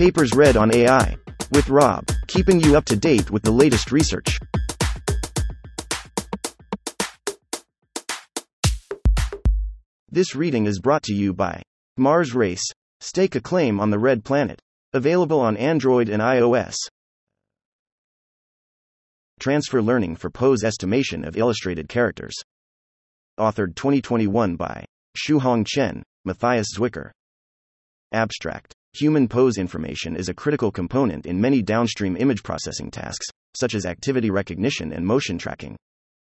Papers read on AI. With Rob, keeping you up to date with the latest research. This reading is brought to you by Mars Race. Stake a claim on the Red Planet. Available on Android and iOS. Transfer Learning for Pose Estimation of Illustrated Characters. Authored 2021 by Shuhong Chen, Matthias Zwicker. Abstract. Human pose information is a critical component in many downstream image processing tasks, such as activity recognition and motion tracking.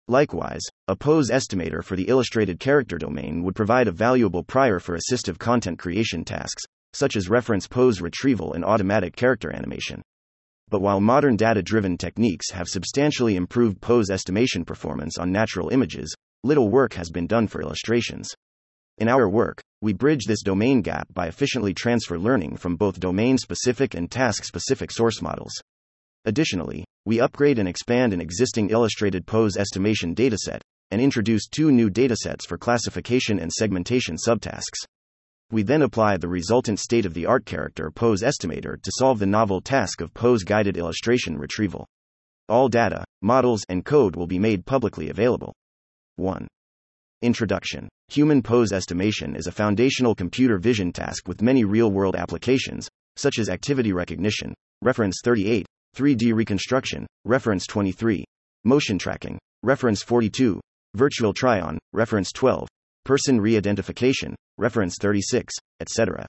Likewise, a pose estimator for the illustrated character domain would provide a valuable prior for assistive content creation tasks, such as reference pose retrieval and automatic character animation. But while modern data driven techniques have substantially improved pose estimation performance on natural images, little work has been done for illustrations. In our work, we bridge this domain gap by efficiently transfer learning from both domain specific and task specific source models. Additionally, we upgrade and expand an existing illustrated pose estimation dataset and introduce two new datasets for classification and segmentation subtasks. We then apply the resultant state of the art character pose estimator to solve the novel task of pose guided illustration retrieval. All data, models, and code will be made publicly available. 1. Introduction Human pose estimation is a foundational computer vision task with many real world applications, such as activity recognition, reference 38, 3D reconstruction, reference 23. Motion tracking, reference 42. Virtual try on, reference 12. Person re identification, reference 36, etc.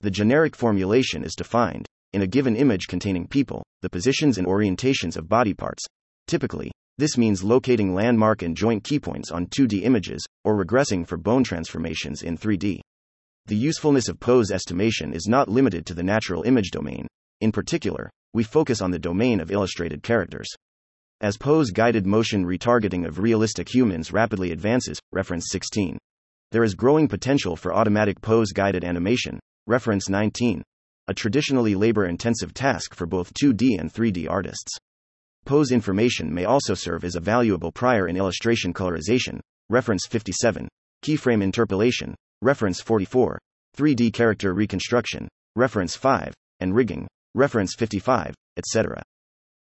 The generic formulation is defined in a given image containing people, the positions and orientations of body parts. Typically, this means locating landmark and joint keypoints on 2D images, or regressing for bone transformations in 3D. The usefulness of pose estimation is not limited to the natural image domain. In particular, we focus on the domain of illustrated characters. As pose guided motion retargeting of realistic humans rapidly advances, reference 16. There is growing potential for automatic pose guided animation, reference 19. A traditionally labor intensive task for both 2D and 3D artists. Pose information may also serve as a valuable prior in illustration colorization, reference 57. Keyframe interpolation, reference 44. 3D character reconstruction, reference 5. And rigging, reference 55, etc.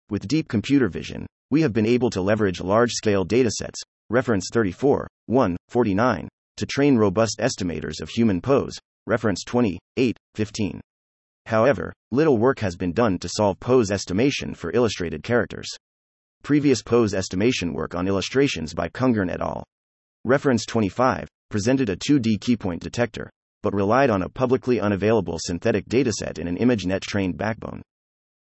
With deep computer vision, we have been able to leverage large scale datasets, reference 34, 1, 49, to train robust estimators of human pose, reference 28, 15. However, little work has been done to solve pose estimation for illustrated characters. Previous pose estimation work on illustrations by Khungurn et al. Reference 25 presented a 2D keypoint detector, but relied on a publicly unavailable synthetic dataset in an ImageNet trained backbone.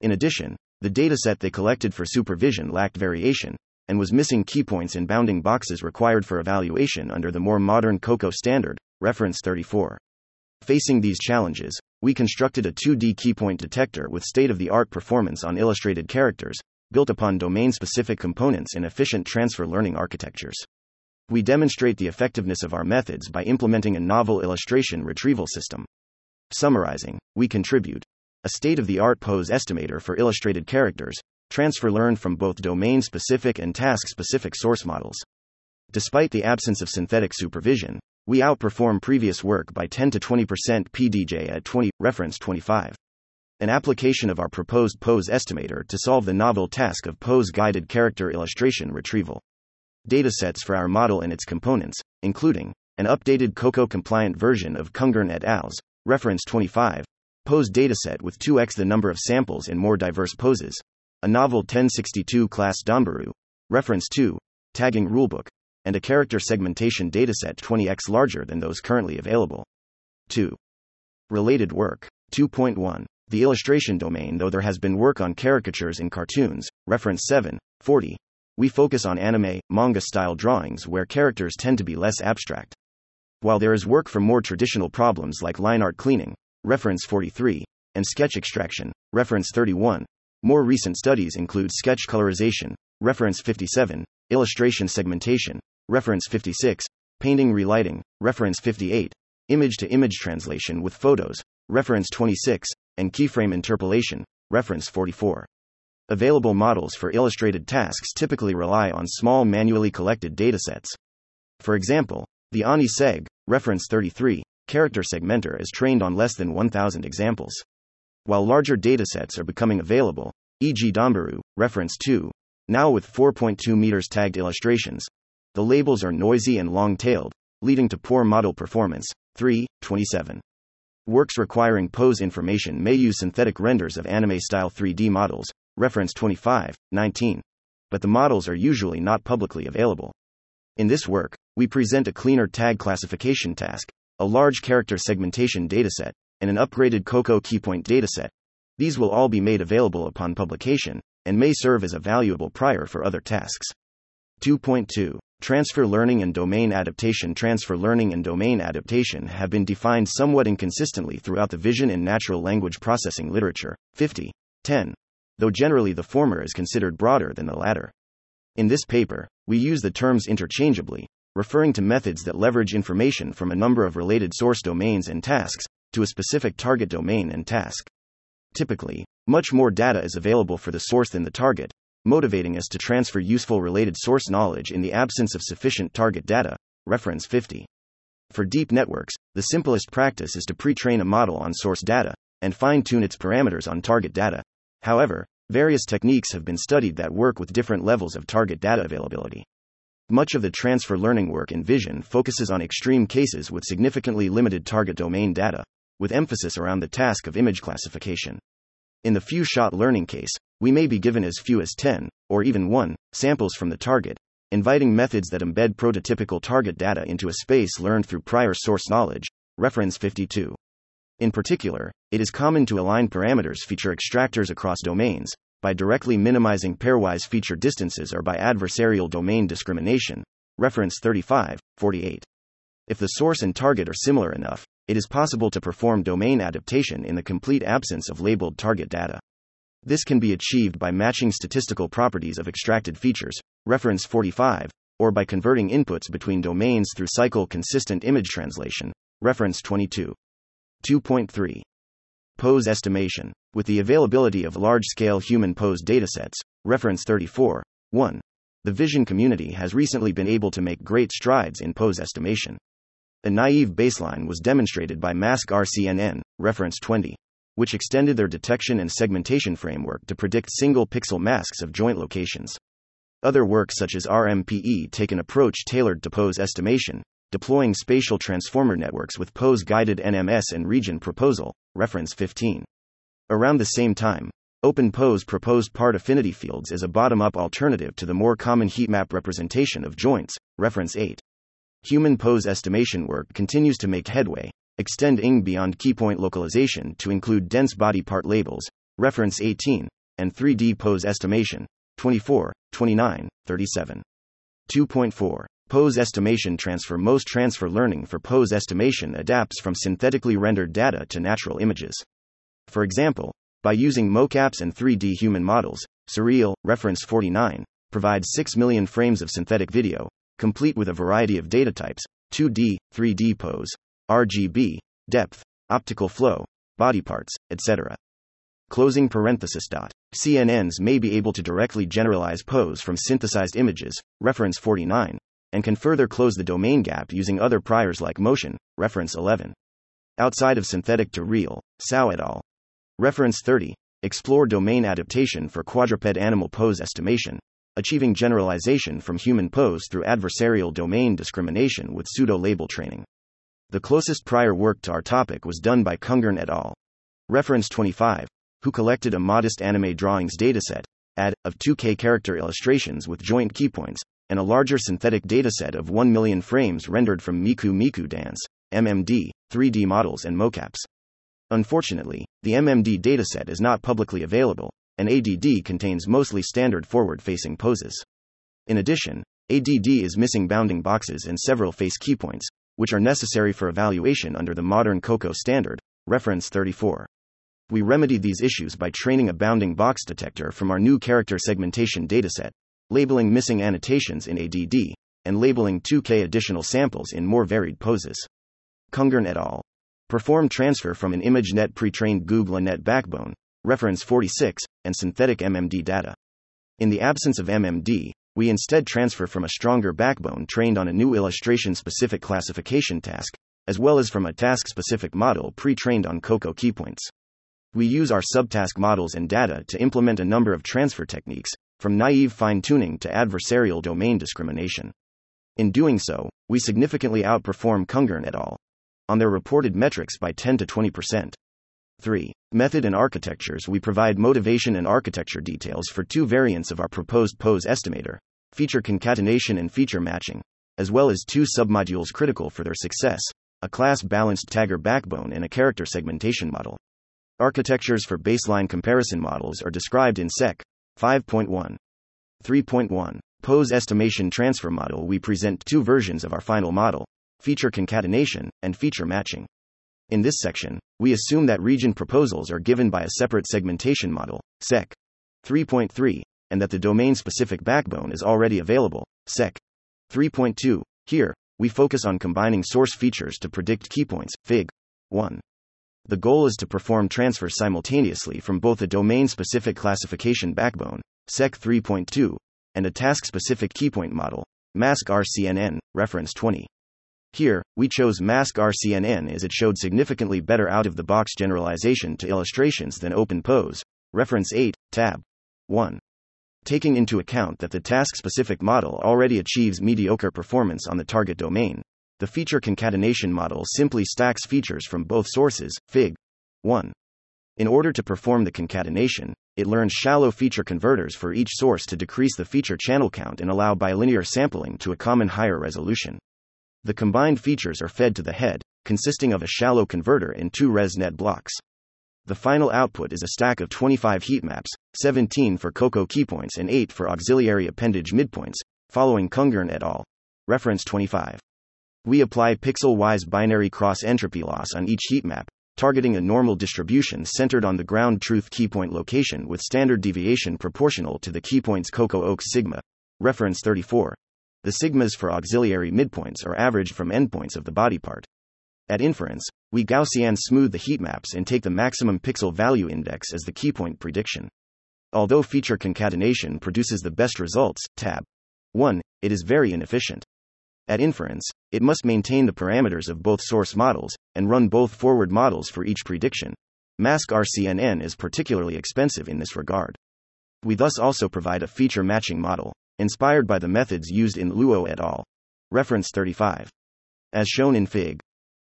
In addition, the dataset they collected for supervision lacked variation, and was missing keypoints in bounding boxes required for evaluation under the more modern COCO standard, reference 34. Facing these challenges, we constructed a 2D keypoint detector with state of the art performance on illustrated characters, built upon domain specific components in efficient transfer learning architectures. We demonstrate the effectiveness of our methods by implementing a novel illustration retrieval system. Summarizing, we contribute a state of the art pose estimator for illustrated characters, transfer learned from both domain specific and task specific source models. Despite the absence of synthetic supervision, we outperform previous work by 10 to 20% PDJ at 20, reference 25. An application of our proposed pose estimator to solve the novel task of pose guided character illustration retrieval. Datasets for our model and its components, including an updated COCO compliant version of Khungurn et al.'s reference 25 pose dataset with 2x the number of samples in more diverse poses, a novel 1062 class Danbooru reference 2 tagging rulebook, and a character segmentation dataset 20x larger than those currently available. 2. Related work 2.1 the illustration domain though there has been work on caricatures in cartoons, reference 7, 40, we focus on anime, manga style drawings where characters tend to be less abstract. While there is work for more traditional problems like line art cleaning, reference 43, and sketch extraction, reference 31, more recent studies include sketch colorization, reference 57, illustration segmentation, reference 56, painting relighting, reference 58, image to image translation with photos, reference 26, and keyframe interpolation, reference 44. Available models for illustrated tasks typically rely on small manually collected datasets. For example, the ANI SEG, reference 33, character segmenter is trained on less than 1,000 examples. while larger datasets are becoming available, e.g., Danbooru, reference 2, now with 4.2 meters tagged illustrations. The labels are noisy and long tailed, leading to poor model performance. 3. 27. Works requiring pose information may use synthetic renders of anime style 3D models, reference 25, 19. But the models are usually not publicly available. In this work, we present a cleaner tag classification task, a large character segmentation dataset, and an upgraded COCO keypoint dataset. These will all be made available upon publication, and may serve as a valuable prior for other tasks. 2.2 Transfer learning and domain adaptation. Transfer learning and domain adaptation have been defined somewhat inconsistently throughout the vision and natural language processing literature. 50. 10. Though generally the former is considered broader than the latter. In this paper, we use the terms interchangeably, referring to methods that leverage information from a number of related source domains and tasks to a specific target domain and task. Typically, much more data is available for the source than the target, motivating us to transfer useful related source knowledge in the absence of sufficient target data. Reference 50. For deep networks, the simplest practice is to pre train a model on source data and fine tune its parameters on target data. However, various techniques have been studied that work with different levels of target data availability. Much of the transfer learning work in Vision focuses on extreme cases with significantly limited target domain data, with emphasis around the task of image classification. In the few shot learning case, we may be given as few as 10, or even 1, samples from the target, inviting methods that embed prototypical target data into a space learned through prior source knowledge. Reference 52. In particular, it is common to align parameters feature extractors across domains, by directly minimizing pairwise feature distances or by adversarial domain discrimination. Reference 35, 48. If the source and target are similar enough, it is possible to perform domain adaptation in the complete absence of labeled target data. This can be achieved by matching statistical properties of extracted features, reference 45, or by converting inputs between domains through cycle consistent image translation, reference 22. 2.3. Pose estimation. With the availability of large scale human pose datasets, reference 34, 1. The vision community has recently been able to make great strides in pose estimation. A naive baseline was demonstrated by Mask RCNN, reference 20 which extended their detection and segmentation framework to predict single pixel masks of joint locations. Other work such as RMPE take an approach tailored to pose estimation, deploying spatial transformer networks with pose guided NMS and region proposal, reference 15. Around the same time, OpenPose proposed part affinity fields as a bottom up alternative to the more common heatmap representation of joints, reference 8. Human pose estimation work continues to make headway, Extend ING beyond keypoint localization to include dense body part labels, reference 18, and 3D pose estimation, 24, 29, 37. 2.4. Pose estimation transfer Most transfer learning for pose estimation adapts from synthetically rendered data to natural images. For example, by using mocaps and 3D human models, Surreal, reference 49, provides 6 million frames of synthetic video, complete with a variety of data types 2D, 3D pose, RGB, depth, optical flow, body parts, etc. Closing parenthesis dot. CNNs may be able to directly generalize pose from synthesized images, reference 49, and can further close the domain gap using other priors like motion, reference 11. Outside of synthetic to real, Cao et al. Reference 30. Explore domain adaptation for quadruped animal pose estimation, achieving generalization from human pose through adversarial domain discrimination with pseudo label training. The closest prior work to our topic was done by Khungurn et al. Reference 25, who collected a modest anime drawings dataset, ad, of 2K character illustrations with joint keypoints, and a larger synthetic dataset of 1 million frames rendered from Miku Miku Dance, MMD, 3D models and mocaps. Unfortunately, the MMD dataset is not publicly available, and ADD contains mostly standard forward facing poses. In addition, ADD is missing bounding boxes and several face keypoints, which are necessary for evaluation under the modern COCO standard, reference 34. We remedied these issues by training a bounding box detector from our new character segmentation dataset, labeling missing annotations in ADD, and labeling 2K additional samples in more varied poses. Khungurn et al. Perform transfer from an ImageNet pre trained GoogleNet backbone, reference 46, and synthetic MMD data. In the absence of MMD, we instead transfer from a stronger backbone trained on a new illustration specific classification task, as well as from a task specific model pre trained on COCO keypoints. We use our subtask models and data to implement a number of transfer techniques, from naive fine tuning to adversarial domain discrimination. In doing so, we significantly outperform Khungurn et al. on their reported metrics by 10 to 20%. 3. Method and architectures We provide motivation and architecture details for two variants of our proposed pose estimator feature concatenation and feature matching, as well as two submodules critical for their success a class balanced tagger backbone and a character segmentation model. Architectures for baseline comparison models are described in SEC 5.1. 3.1. Pose estimation transfer model We present two versions of our final model feature concatenation and feature matching. In this section, we assume that region proposals are given by a separate segmentation model, SEC 3.3, and that the domain specific backbone is already available, SEC 3.2. Here, we focus on combining source features to predict keypoints, Fig. 1. The goal is to perform transfers simultaneously from both a domain specific classification backbone, SEC 3.2, and a task specific keypoint model, Mask RCNN, reference 20. Here, we chose Mask RCNN as it showed significantly better out of the box generalization to illustrations than OpenPose, reference 8, tab 1. Taking into account that the task specific model already achieves mediocre performance on the target domain, the feature concatenation model simply stacks features from both sources, Fig. 1. In order to perform the concatenation, it learns shallow feature converters for each source to decrease the feature channel count and allow bilinear sampling to a common higher resolution. The combined features are fed to the head, consisting of a shallow converter and two ResNet blocks. The final output is a stack of 25 heat maps, 17 for COCO keypoints and 8 for auxiliary appendage midpoints, following Khungurn et al. Reference 25. We apply pixel-wise binary cross-entropy loss on each heat map, targeting a normal distribution centered on the ground truth keypoint location with standard deviation proportional to the keypoint's COCO Oaks sigma. Reference 34. The sigmas for auxiliary midpoints are averaged from endpoints of the body part. At inference, we Gaussian smooth the heat maps and take the maximum pixel value index as the keypoint prediction. Although feature concatenation produces the best results, tab 1, it is very inefficient. At inference, it must maintain the parameters of both source models and run both forward models for each prediction. Mask RCNN is particularly expensive in this regard. We thus also provide a feature matching model inspired by the methods used in Luo et al. Reference 35. As shown in Fig.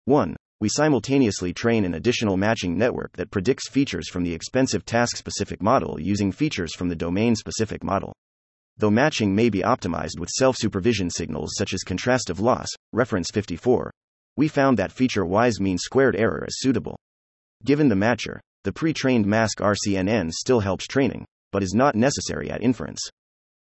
1, we simultaneously train an additional matching network that predicts features from the expensive task specific model using features from the domain specific model. Though matching may be optimized with self supervision signals such as contrastive loss, reference 54, we found that feature wise mean squared error is suitable. Given the matcher, the pre trained Mask RCNN still helps training, but is not necessary at inference.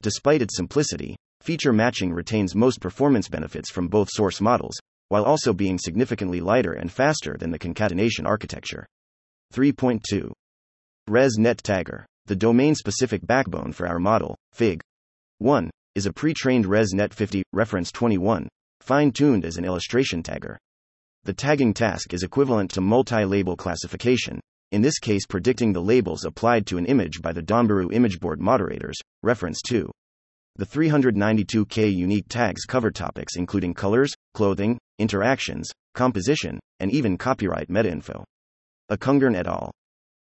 Despite its simplicity, feature matching retains most performance benefits from both source models, while also being significantly lighter and faster than the concatenation architecture. 3.2. ResNet Tagger, the domain specific backbone for our model, Fig. 1, is a pre trained ResNet 50, reference 21, fine tuned as an illustration tagger. The tagging task is equivalent to multi label classification, in this case predicting the labels applied to an image by the Danbooru imageboard moderators, reference 2. The 392K unique tags cover topics including colors, clothing, interactions, composition, and even copyright metainfo. Akungern et al.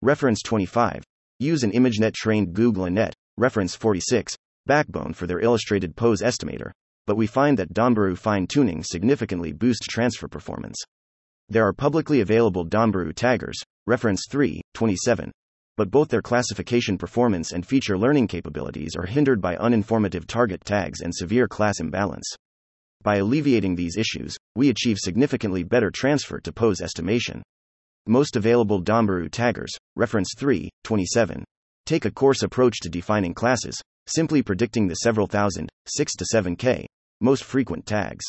Reference 25. Use an ImageNet trained GoogleNet, reference 46, backbone for their illustrated pose estimator, but we find that Danbooru fine tuning significantly boosts transfer performance. There are publicly available Danbooru taggers, reference 3, 27. But both their classification performance and feature learning capabilities are hindered by uninformative target tags and severe class imbalance. By alleviating these issues, we achieve significantly better transfer to pose estimation. Most available Danbooru taggers, reference 3, 27, take a coarse approach to defining classes, simply predicting the several thousand, 6 to 7k, most frequent tags.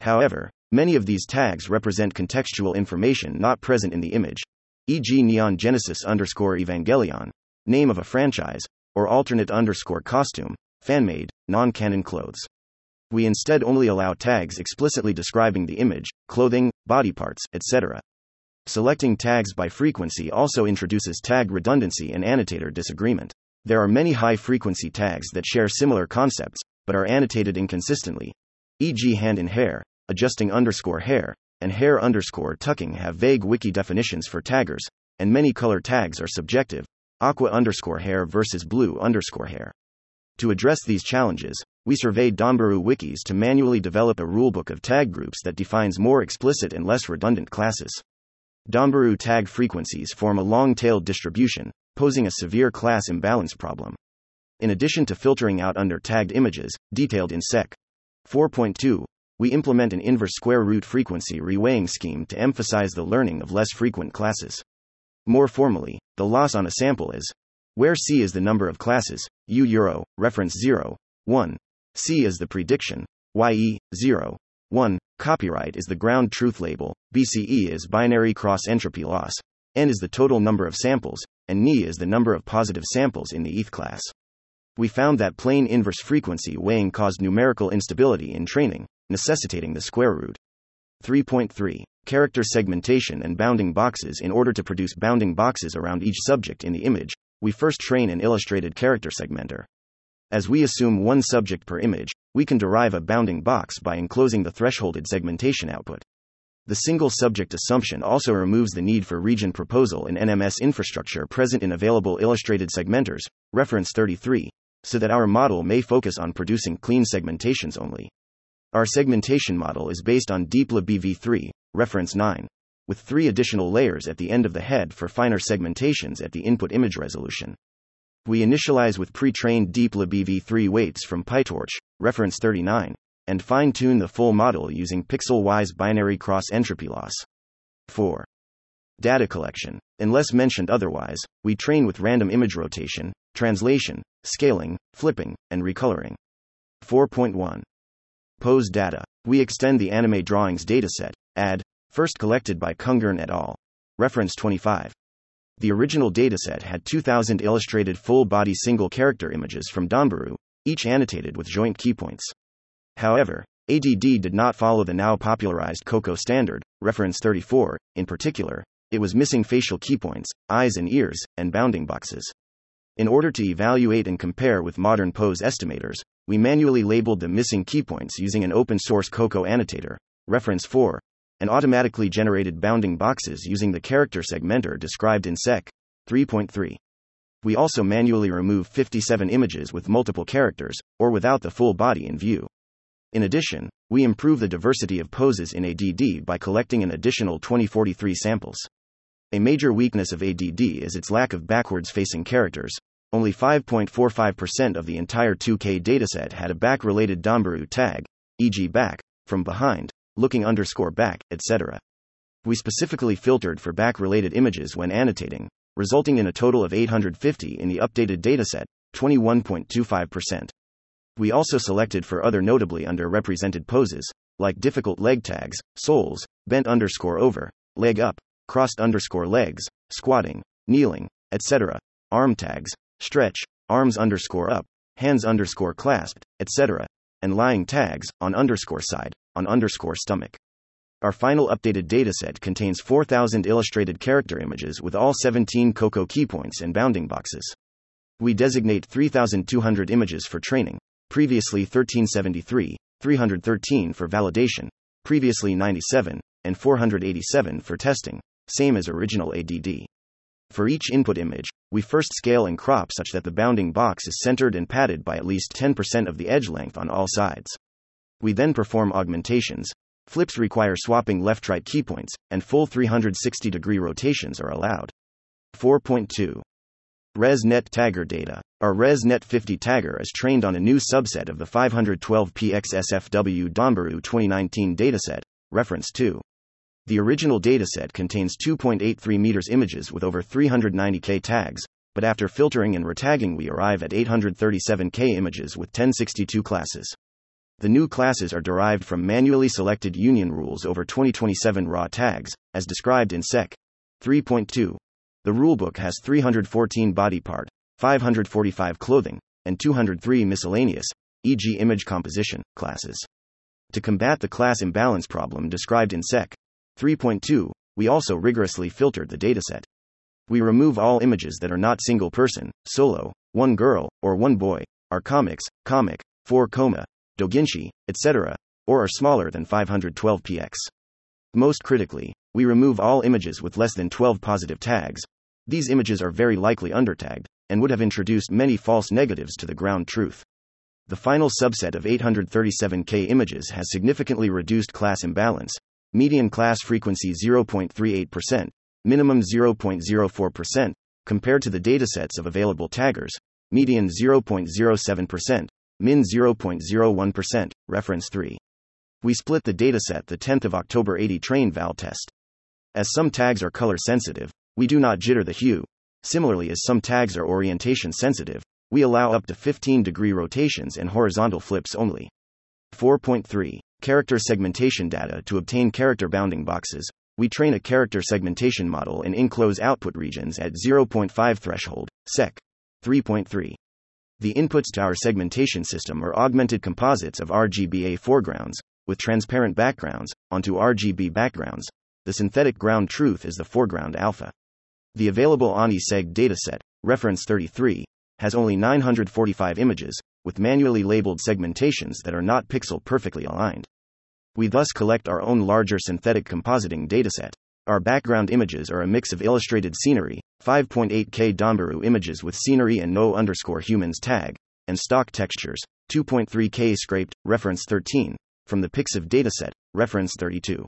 However, many of these tags represent contextual information not present in the image, e.g., Neon Genesis underscore Evangelion, name of a franchise, or alternate underscore costume, fan made, non canon clothes. We instead only allow tags explicitly describing the image, clothing, body parts, etc. Selecting tags by frequency also introduces tag redundancy and annotator disagreement. There are many high frequency tags that share similar concepts, but are annotated inconsistently, e.g., hand in hair, adjusting underscore hair, and hair underscore tucking have vague wiki definitions for taggers, and many color tags are subjective aqua underscore hair versus blue underscore hair. To address these challenges, we surveyed Danbooru wikis to manually develop a rulebook of tag groups that defines more explicit and less redundant classes. Danbooru tag frequencies form a long tailed distribution, posing a severe class imbalance problem. In addition to filtering out under tagged images, detailed in Sec. 4.2, we implement an inverse square root frequency reweighing scheme to emphasize the learning of less frequent classes. More formally, the loss on a sample is where C is the number of classes, U euro, reference 0, 1. C is the prediction, YE, 0, 1. Copyright is the ground truth label, BCE is binary cross entropy loss, N is the total number of samples, and Ni is the number of positive samples in the ETH class. We found that plane inverse frequency weighing caused numerical instability in training, necessitating the square root. 3.3. Character segmentation and bounding boxes In order to produce bounding boxes around each subject in the image, we first train an illustrated character segmenter. As we assume one subject per image, we can derive a bounding box by enclosing the thresholded segmentation output. The single subject assumption also removes the need for region proposal in NMS infrastructure present in available illustrated segmenters, reference 33, so that our model may focus on producing clean segmentations only. Our segmentation model is based on DeepLab-BV3, reference 9 with three additional layers at the end of the head for finer segmentations at the input image resolution. We initialize with pre trained DeepLab-BV3 weights from PyTorch, reference 39, and fine tune the full model using pixel wise binary cross entropy loss. 4. Data collection. Unless mentioned otherwise, we train with random image rotation, translation, scaling, flipping, and recoloring. 4.1. Pose data. We extend the anime drawings dataset, add, first collected by Khungurn et al. Reference 25. The original dataset had 2,000 illustrated full body single character images from Danbooru, each annotated with joint keypoints. However, ADD did not follow the now popularized COCO standard, reference 34, in particular, it was missing facial keypoints, eyes and ears, and bounding boxes. In order to evaluate and compare with modern pose estimators, we manually labeled the missing keypoints using an open source COCO annotator, reference 4, and automatically generated bounding boxes using the character segmenter described in Sec. 3.3. We also manually removed 57 images with multiple characters, or without the full body in view. In addition, we improve the diversity of poses in ADD by collecting an additional 2043 samples. A major weakness of ADD is its lack of backwards facing characters. Only 5.45% of the entire 2K dataset had a back related Danbooru tag, e.g., back, from behind, looking underscore back, etc. We specifically filtered for back related images when annotating, resulting in a total of 850 in the updated dataset, 21.25%. We also selected for other notably underrepresented poses, like difficult leg tags, soles, bent underscore over, leg up, crossed underscore legs, squatting, kneeling, etc., arm tags, stretch, arms underscore up, hands underscore clasped, etc., and lying tags, on underscore side, on underscore stomach. Our final updated dataset contains 4,000 illustrated character images with all 17 COCO keypoints and bounding boxes. We designate 3,200 images for training, previously 1373, 313 for validation, previously 97, and 487 for testing, same as original ADD. For each input image, we first scale and crop such that the bounding box is centered and padded by at least 10% of the edge length on all sides. We then perform augmentations. Flips require swapping left right keypoints, and full 360 degree rotations are allowed. 4.2. ResNet Tagger data. Our ResNet 50 tagger is trained on a new subset of the 512pxSFW Danbooru 2019 dataset, reference 2. The original dataset contains 2.83 meters images with over 390k tags, but after filtering and retagging, we arrive at 837k images with 1062 classes. The new classes are derived from manually selected union rules over 2027 raw tags, as described in Sec. 3.2. The rulebook has 314 body part, 545 clothing, and 203 miscellaneous, e.g., image composition, classes. To combat the class imbalance problem described in Sec. 3.2, we also rigorously filtered the dataset. We remove all images that are not single person, solo, one girl, or one boy, are comics, comic, 4 coma, doujinshi, etc., or are smaller than 512 px. Most critically, we remove all images with less than 12 positive tags. These images are very likely undertagged, and would have introduced many false negatives to the ground truth. The final subset of 837K images has significantly reduced class imbalance, median class frequency 0.38%, minimum 0.04%, compared to the datasets of available taggers, median 0.07%, min 0.01%, reference 3. We split the dataset the 10th of October 80 train val test. As some tags are color sensitive, we do not jitter the hue. Similarly, as some tags are orientation sensitive, we allow up to 15 degree rotations and horizontal flips only. 4.3 Character segmentation data to obtain character bounding boxes. We train a character segmentation model and enclose output regions at 0.5 threshold, sec. 3.3. The inputs to our segmentation system are augmented composites of RGBA foregrounds, with transparent backgrounds, onto RGB backgrounds. The synthetic ground truth is the foreground alpha. The available ANI-SEG dataset, reference 33, has only 945 images, with manually labeled segmentations that are not pixel perfectly aligned. We thus collect our own larger synthetic compositing dataset. Our background images are a mix of illustrated scenery, 5.8K Danbooru images with scenery and no underscore humans tag, and stock textures, 2.3K scraped, reference 13, from the Pixiv dataset, reference 32.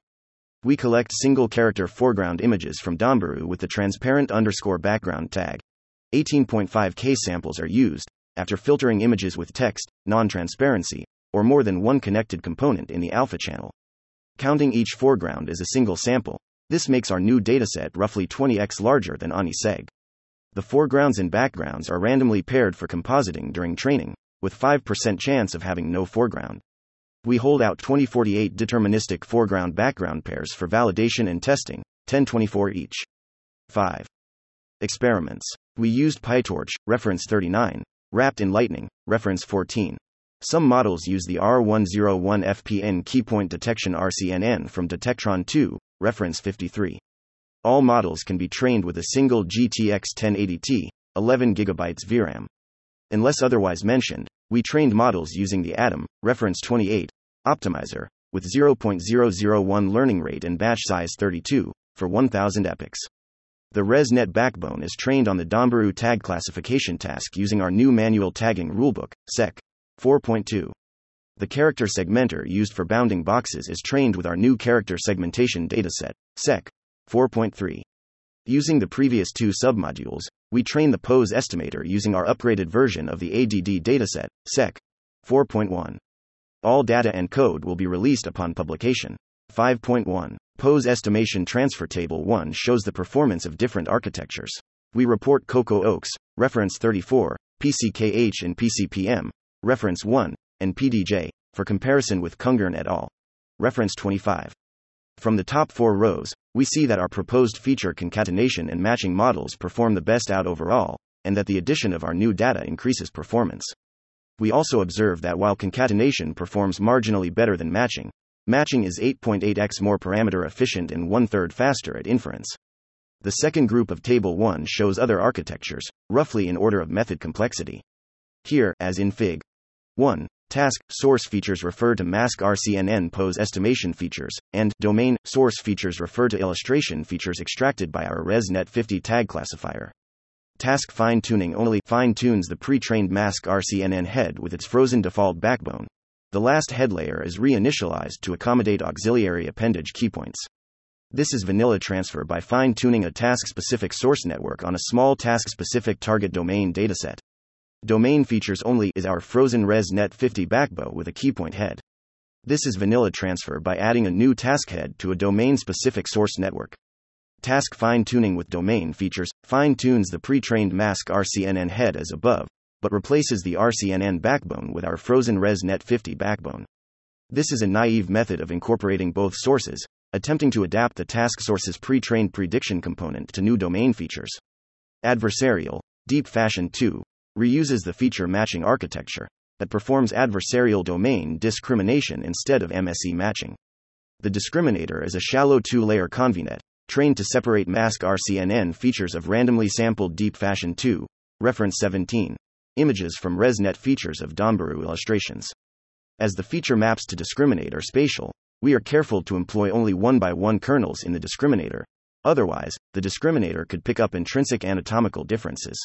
We collect single character foreground images from Danbooru with the transparent underscore background tag. 18.5K samples are used, after filtering images with text, non transparency, or more than one connected component in the alpha channel. Counting each foreground as a single sample, this makes our new dataset roughly 20x larger than ANI-SEG. The foregrounds and backgrounds are randomly paired for compositing during training, with 5% chance of having no foreground. We hold out 2048 deterministic foreground background pairs for validation and testing, 1024 each. 5. Experiments. We used PyTorch, reference 39, wrapped in Lightning, reference 14. Some models use the R101FPN keypoint detection RCNN from Detectron 2, reference 53. All models can be trained with a single GTX 1080T, 11 GB VRAM. Unless otherwise mentioned, we trained models using the Adam, reference 28, optimizer, with 0.001 learning rate and batch size 32, for 1000 epochs. The ResNet backbone is trained on the Danbooru tag classification task using our new manual tagging rulebook, SEC 4.2. The character segmenter used for bounding boxes is trained with our new character segmentation dataset, SEC 4.3. Using the previous two submodules, we train the pose estimator using our upgraded version of the ADD dataset, SEC 4.1. All data and code will be released upon publication. 5.1. Pose Estimation Transfer Table 1 shows the performance of different architectures. We report COCO Oaks, reference 34, PCKH and PCPM, reference 1, and PDJ, for comparison with Khungurn et al. Reference 25. From the top four rows, we see that our proposed feature concatenation and matching models perform the best out overall, and that the addition of our new data increases performance. We also observe that while concatenation performs marginally better than matching, Matching is 8.8x more parameter efficient and one third faster at inference. The second group of Table 1 shows other architectures, roughly in order of method complexity. Here, as in Fig. 1, task source features refer to mask RCNN pose estimation features, and domain source features refer to illustration features extracted by our ResNet 50 tag classifier. Task fine tuning only fine tunes the pre trained mask RCNN head with its frozen default backbone, the last head layer is reinitialized to accommodate auxiliary appendage keypoints. This is vanilla transfer by fine tuning a task specific source network on a small task specific target domain dataset. Domain features only is our frozen ResNet 50 backbone with a keypoint head. This is vanilla transfer by adding a new task head to a domain specific source network. Task fine tuning with domain features fine tunes the pre trained mask RCNN head as above, but replaces the RCNN backbone with our frozen ResNet 50 backbone. This is a naive method of incorporating both sources, attempting to adapt the task source's pre trained prediction component to new domain features. Adversarial, Deep Fashion 2, reuses the feature matching architecture that performs adversarial domain discrimination instead of MSE matching. The discriminator is a shallow two layer convnet, trained to separate mask RCNN features of randomly sampled Deep Fashion 2, reference 17 images from ResNet features of Danbooru illustrations. As the feature maps to discriminate are spatial, we are careful to employ only one by one kernels in the discriminator. Otherwise, the discriminator could pick up intrinsic anatomical differences.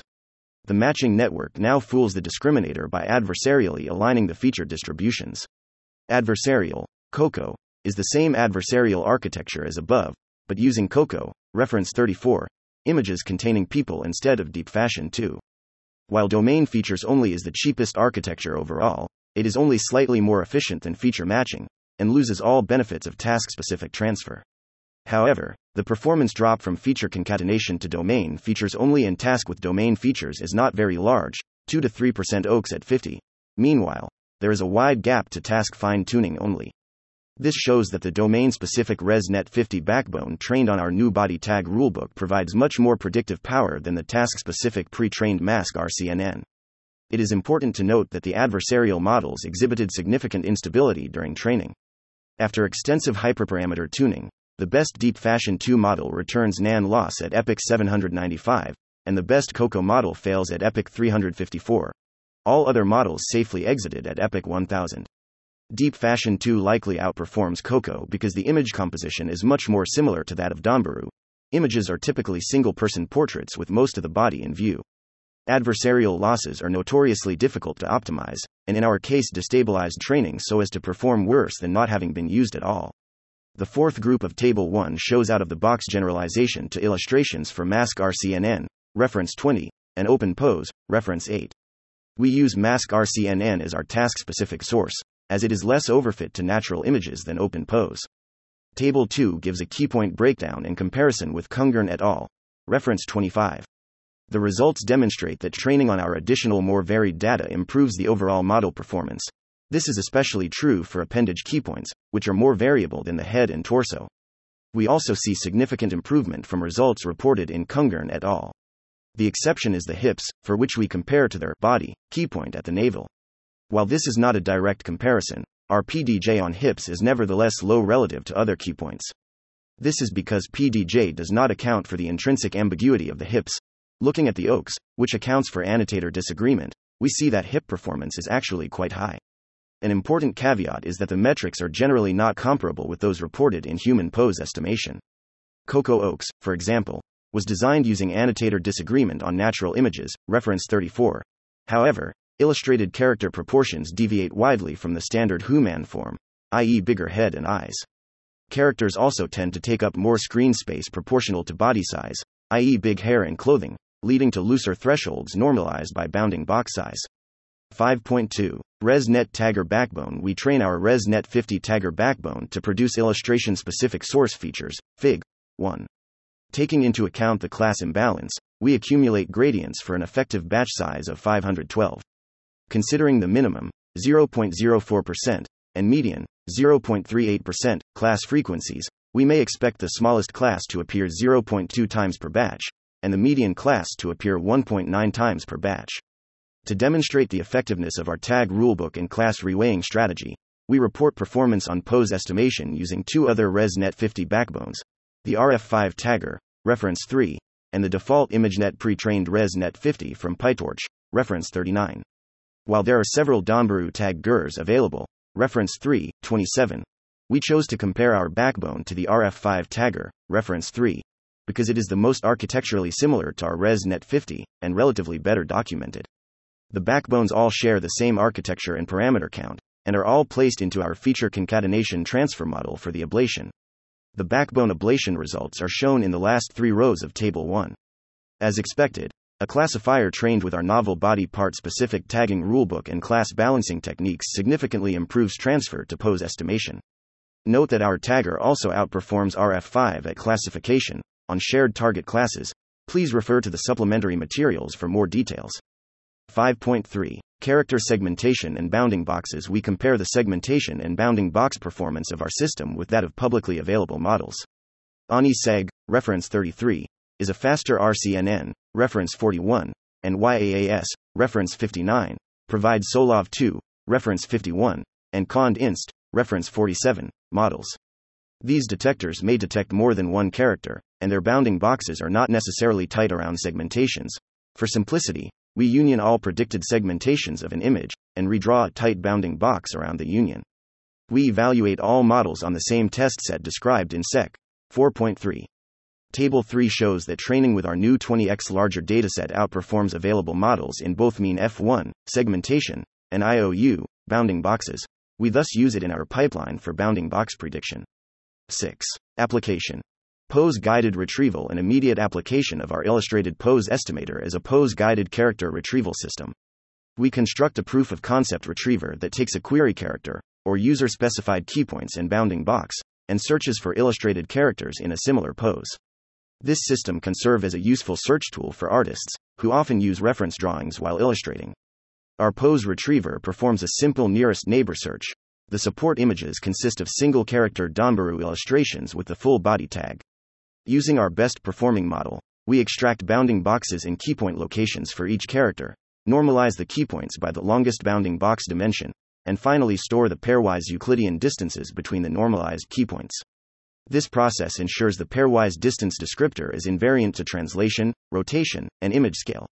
The matching network now fools the discriminator by adversarially aligning the feature distributions. Adversarial, COCO, is the same adversarial architecture as above, but using COCO, reference 34, images containing people instead of deep fashion 2. While domain features only is the cheapest architecture overall, it is only slightly more efficient than feature matching, and loses all benefits of task specific transfer. However, the performance drop from feature concatenation to domain features only in task with domain features is not very large, 2 to 3% OAKS at 50. Meanwhile, there is a wide gap to task fine tuning only. This shows that the domain specific ResNet 50 backbone trained on our new body tag rulebook provides much more predictive power than the task specific pre trained mask RCNN. It is important to note that the adversarial models exhibited significant instability during training. After extensive hyperparameter tuning, the best Deep Fashion 2 model returns NAN loss at epoch 795, and the best COCO model fails at epoch 354. All other models safely exited at epoch 1000. Deep Fashion 2 likely outperforms Coco because the image composition is much more similar to that of Danbooru. Images are typically single person portraits with most of the body in view. Adversarial losses are notoriously difficult to optimize, and in our case, destabilized training so as to perform worse than not having been used at all. The fourth group of Table 1 shows out of the box generalization to illustrations for Mask RCNN, reference 20, and Open Pose, reference 8. We use Mask RCNN as our task specific source, as it is less overfit to natural images than Open Pose. Table 2 gives a keypoint breakdown in comparison with Khungurn et al. Reference 25. The results demonstrate that training on our additional more varied data improves the overall model performance. This is especially true for appendage keypoints, which are more variable than the head and torso. We also see significant improvement from results reported in Khungurn et al. The exception is the hips, for which we compare to their body keypoint at the navel. While this is not a direct comparison, our PDJ on hips is nevertheless low relative to other key points. This is because PDJ does not account for the intrinsic ambiguity of the hips. Looking at the OAKS, which accounts for annotator disagreement, we see that hip performance is actually quite high. An important caveat is that the metrics are generally not comparable with those reported in human pose estimation. Coco OAKS, for example, was designed using annotator disagreement on natural images, reference 34. However, illustrated character proportions deviate widely from the standard Human form, i.e., bigger head and eyes. Characters also tend to take up more screen space proportional to body size, i.e., big hair and clothing, leading to looser thresholds normalized by bounding box size. 5.2 ResNet Tagger Backbone We train our ResNet 50 Tagger backbone to produce illustration specific source features, Fig. 1. Taking into account the class imbalance, we accumulate gradients for an effective batch size of 512 considering the minimum, 0.04%, and median, 0.38%, class frequencies, we may expect the smallest class to appear 0.2 times per batch, and the median class to appear 1.9 times per batch. To demonstrate the effectiveness of our tag rulebook and class reweighing strategy, we report performance on pose estimation using two other ResNet 50 backbones the RF5 tagger, reference 3, and the default ImageNet pre trained ResNet 50 from PyTorch, reference 39. While there are several Danbooru tag GURs available, reference 3, 27, we chose to compare our backbone to the RF5 tagger, reference 3, because it is the most architecturally similar to our ResNet 50 and relatively better documented. The backbones all share the same architecture and parameter count, and are all placed into our feature concatenation transfer model for the ablation. The backbone ablation results are shown in the last three rows of Table 1. As expected, a classifier trained with our novel body part specific tagging rulebook and class balancing techniques significantly improves transfer to pose estimation. Note that our tagger also outperforms RF5 at classification on shared target classes. Please refer to the supplementary materials for more details. 5.3 Character segmentation and bounding boxes. We compare the segmentation and bounding box performance of our system with that of publicly available models. ANI-SEG, reference 33, is a faster RCNN, reference 41, and YAAS, reference 59, provide Solov 2, reference 51, and Cond Inst, reference 47, models. These detectors may detect more than one character, and their bounding boxes are not necessarily tight around segmentations. For simplicity, we union all predicted segmentations of an image and redraw a tight bounding box around the union. We evaluate all models on the same test set described in Sec. 4.3. Table 3 shows that training with our new 20x larger dataset outperforms available models in both mean F1, segmentation, and IOU, bounding boxes. We thus use it in our pipeline for bounding box prediction. 6. Application. Pose guided retrieval and immediate application of our illustrated pose estimator as a pose guided character retrieval system. We construct a proof of concept retriever that takes a query character, or user specified keypoints and bounding box, and searches for illustrated characters in a similar pose. This system can serve as a useful search tool for artists, who often use reference drawings while illustrating. Our pose retriever performs a simple nearest neighbor search. The support images consist of single character Danbooru illustrations with the full body tag. Using our best performing model, we extract bounding boxes in keypoint locations for each character, normalize the keypoints by the longest bounding box dimension, and finally store the pairwise Euclidean distances between the normalized keypoints. This process ensures the pairwise distance descriptor is invariant to translation, rotation, and image scale.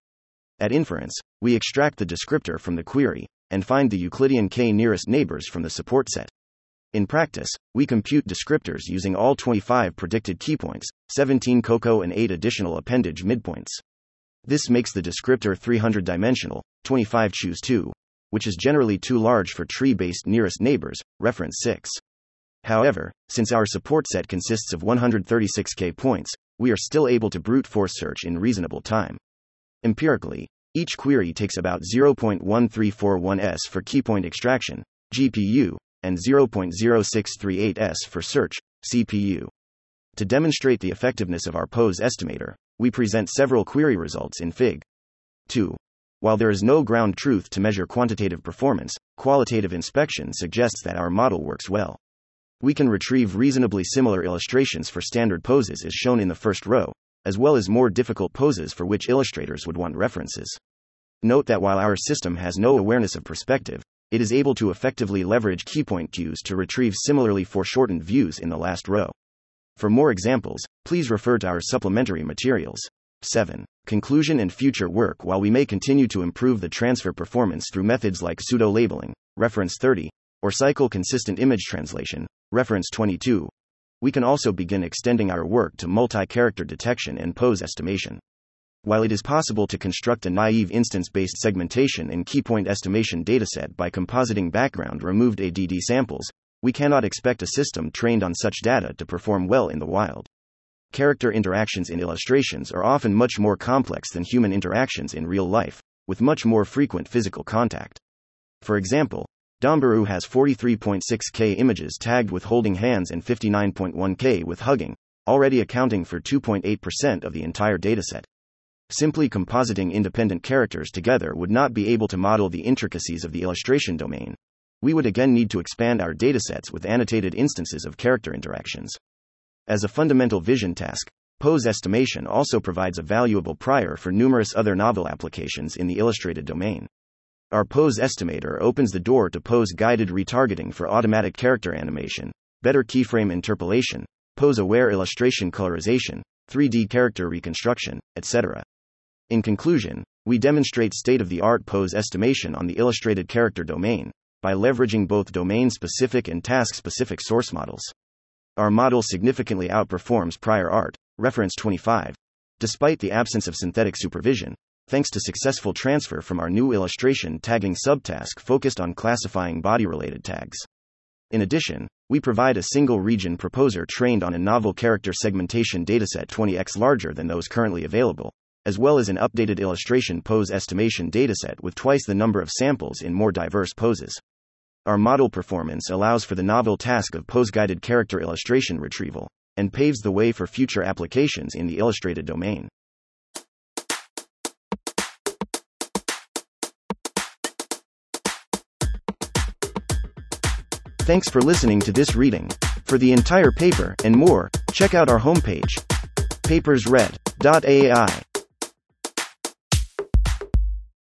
At inference, we extract the descriptor from the query and find the Euclidean k nearest neighbors from the support set. In practice, we compute descriptors using all 25 predicted keypoints, 17 COCO, and 8 additional appendage midpoints. This makes the descriptor 300 dimensional, 25 choose 2, which is generally too large for tree based nearest neighbors, reference 6. However, since our support set consists of 136k points, we are still able to brute force search in reasonable time. Empirically, each query takes about 0.1341 s for keypoint extraction, GPU, and 0.0638 s for search, CPU. To demonstrate the effectiveness of our pose estimator, we present several query results in Fig. 2. While there is no ground truth to measure quantitative performance, qualitative inspection suggests that our model works well. We can retrieve reasonably similar illustrations for standard poses as shown in the first row, as well as more difficult poses for which illustrators would want references. Note that while our system has no awareness of perspective, it is able to effectively leverage keypoint cues to retrieve similarly foreshortened views in the last row. For more examples, please refer to our supplementary materials. 7. Conclusion and future work While we may continue to improve the transfer performance through methods like pseudo labeling, reference 30, or cycle consistent image translation, reference 22, we can also begin extending our work to multi character detection and pose estimation. While it is possible to construct a naive instance based segmentation and keypoint estimation dataset by compositing background removed ADD samples, we cannot expect a system trained on such data to perform well in the wild. Character interactions in illustrations are often much more complex than human interactions in real life, with much more frequent physical contact. For example, Danbooru has 43.6K images tagged with holding hands and 59.1K with hugging, already accounting for 2.8% of the entire dataset. Simply compositing independent characters together would not be able to model the intricacies of the illustration domain, we would again need to expand our datasets with annotated instances of character interactions. As a fundamental vision task, pose estimation also provides a valuable prior for numerous other novel applications in the illustrated domain. Our pose estimator opens the door to pose guided retargeting for automatic character animation, better keyframe interpolation, pose aware illustration colorization, 3D character reconstruction, etc. In conclusion, we demonstrate state of the art pose estimation on the illustrated character domain, by leveraging both domain specific and task specific source models. Our model significantly outperforms prior art, reference 25, despite the absence of synthetic supervision, thanks to successful transfer from our new illustration tagging subtask focused on classifying body related tags. In addition, we provide a single region proposer trained on a novel character segmentation dataset 20x larger than those currently available, as well as an updated illustration pose estimation dataset with twice the number of samples in more diverse poses. Our model performance allows for the novel task of pose guided character illustration retrieval, and paves the way for future applications in the illustrated domain. Thanks for listening to this reading. For the entire paper and more, check out our homepage, papersread.ai.